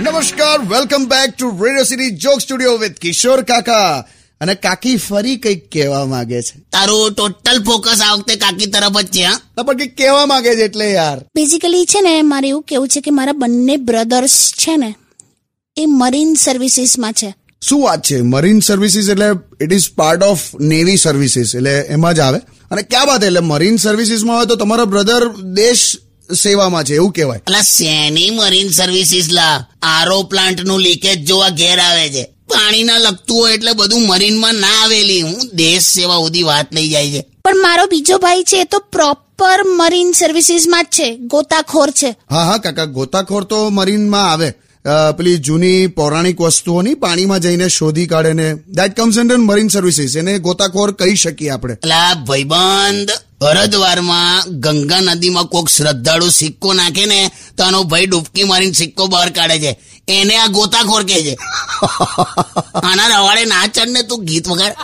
નમસ્કાર welcome back to Radio City joke studio with Kishore કાકા. અને કાકી ફરી કંઈક કહેવા માંગે છે. તારું ટોટલ ફોકસ આ વખતે કાકી તરફ જ છે હા? પણ કંઈક કહેવા માંગે છે એટલે યાર. બેઝિકલી છે ને મારે એવું કેવું છે કે મારા બંને બ્રધર્સ છે ને એ મરીન સર્વિસીસમાં છે. શું વાત છે? મરીન સર્વિસીસ એટલે it is part of navy services એટલે એમાં જ આવે. અને ક્યાં વાત એટલે મરીન સર્વિસીસમાં હોય તો તમારા બ્રધર દેશ સેવામાં છે એવું કહેવાય. એટલે સેની મરીન સર્વિસીસ લા? આરો પ્લાન્ટનું લીકેજ જોવા ઘેર આવે છે. પાણીના લગતું હોય એટલે બધું મરીનમાં ના આવેલી. હું દેશ સેવા સુધી વાત લઈ જાય છે. પણ મારો બીજો ભાઈ છે એ તો પ્રોપર મરીન સર્વિસીસમાં જ છે ગોતાખોર છે. હા હા કાકા ગોતાખોર તો મરીનમાં આવે. પેલી જૂની પૌરાણિક વસ્તુઓની પાણીમાં જઈને શોધી કાઢે ને that comes under marine services એને ગોતાખોર કહી શકીએ આપણે. એટલે ભાઈબંધ હરદ્વારમાં ગંગા નદીમાં કોક શ્રદ્ધાળુ સિક્કો નાખે ને તો આનો ભાઈ ડૂબકી મારીને સિક્કો બહાર કાઢે છે. એને આ ગોતાખોર કહે છે. આના રવાડે ના ચડ ને તું ગીત વગાડ.